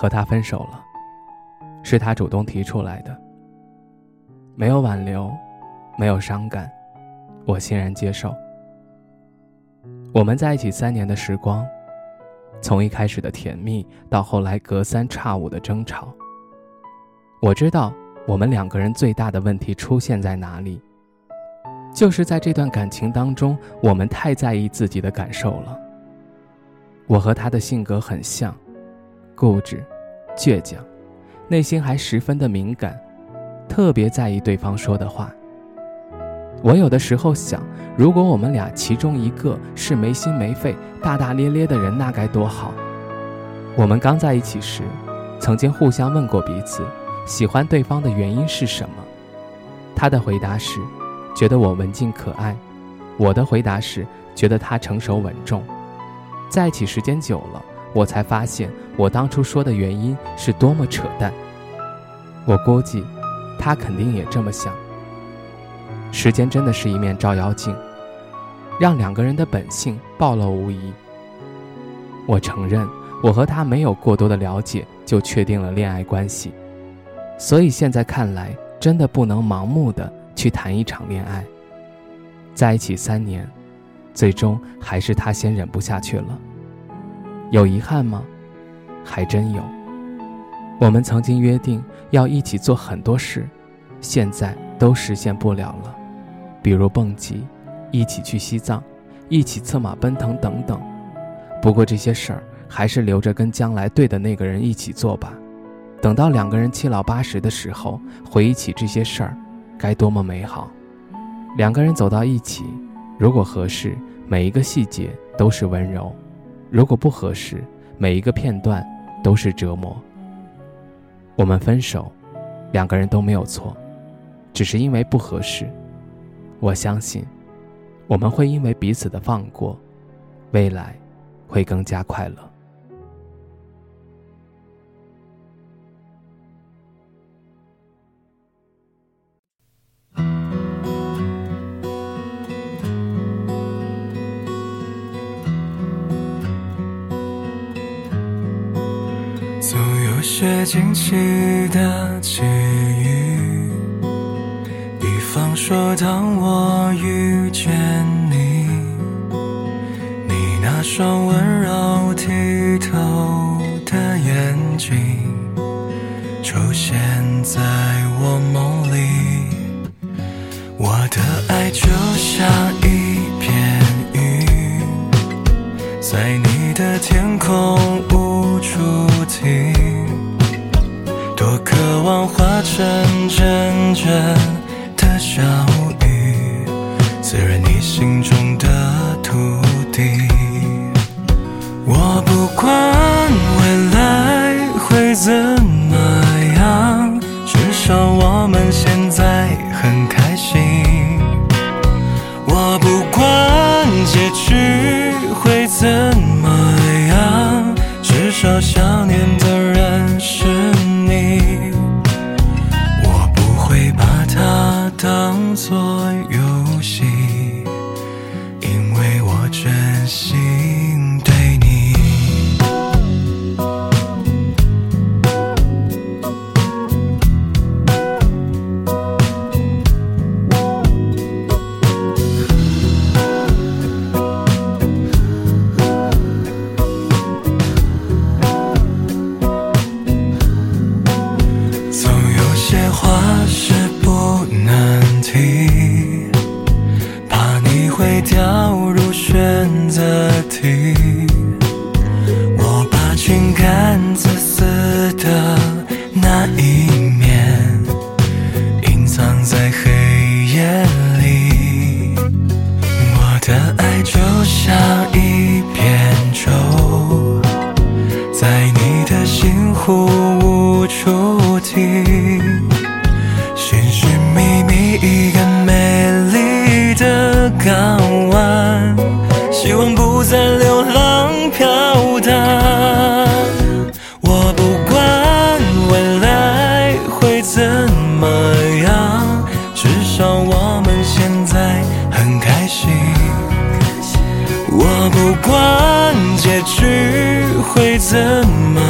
和他分手了，是他主动提出来的。没有挽留，没有伤感，我欣然接受。我们在一起三年的时光，从一开始的甜蜜到后来隔三差五的争吵。我知道我们两个人最大的问题出现在哪里，就是在这段感情当中，我们太在意自己的感受了。我和他的性格很像。固执、倔强，内心还十分的敏感，特别在意对方说的话。我有的时候想，如果我们俩其中一个是没心没肺、大大咧咧的人，那该多好。我们刚在一起时，曾经互相问过彼此喜欢对方的原因是什么。他的回答是，觉得我文静可爱；我的回答是，觉得他成熟稳重。在一起时间久了。我才发现，我当初说的原因是多么扯淡。我估计，他肯定也这么想。时间真的是一面照妖镜，让两个人的本性暴露无遗。我承认，我和他没有过多的了解就确定了恋爱关系，所以现在看来，真的不能盲目的去谈一场恋爱。在一起三年，最终还是他先忍不下去了。有遗憾吗？还真有。我们曾经约定要一起做很多事，现在都实现不了了。比如蹦极，一起去西藏，一起策马奔腾等等。不过这些事儿还是留着跟将来对的那个人一起做吧。等到两个人七老八十的时候，回忆起这些事儿，该多么美好！两个人走到一起，如果合适，每一个细节都是温柔。如果不合适，每一个片段都是折磨。我们分手，两个人都没有错，只是因为不合适。我相信，我们会因为彼此的放过，未来会更加快乐。些惊奇的际遇，比方说，当我遇见你，你那双温柔剔透的眼睛出现在我梦里，我的爱就像一片云，在你的天空望化成阵阵的小雨，滋润你心中的土地。我不管在你的心湖无处停寻寻觅觅一个美丽的港湾希望不再流浪飘荡我不管未来会怎么样至少我们现在很开心我不管结局。会怎么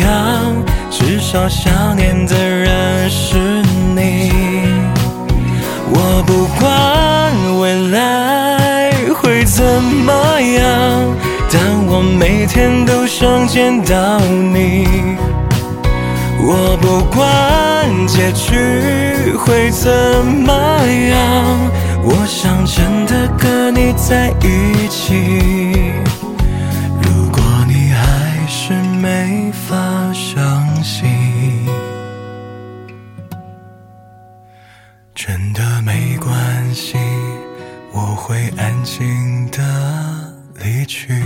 样？至少想念的人是你。我不管未来会怎么样，但我每天都想见到你。我不管结局会怎么样，我想真的跟你在一起。法相信，真的没关系，我会安静的离去。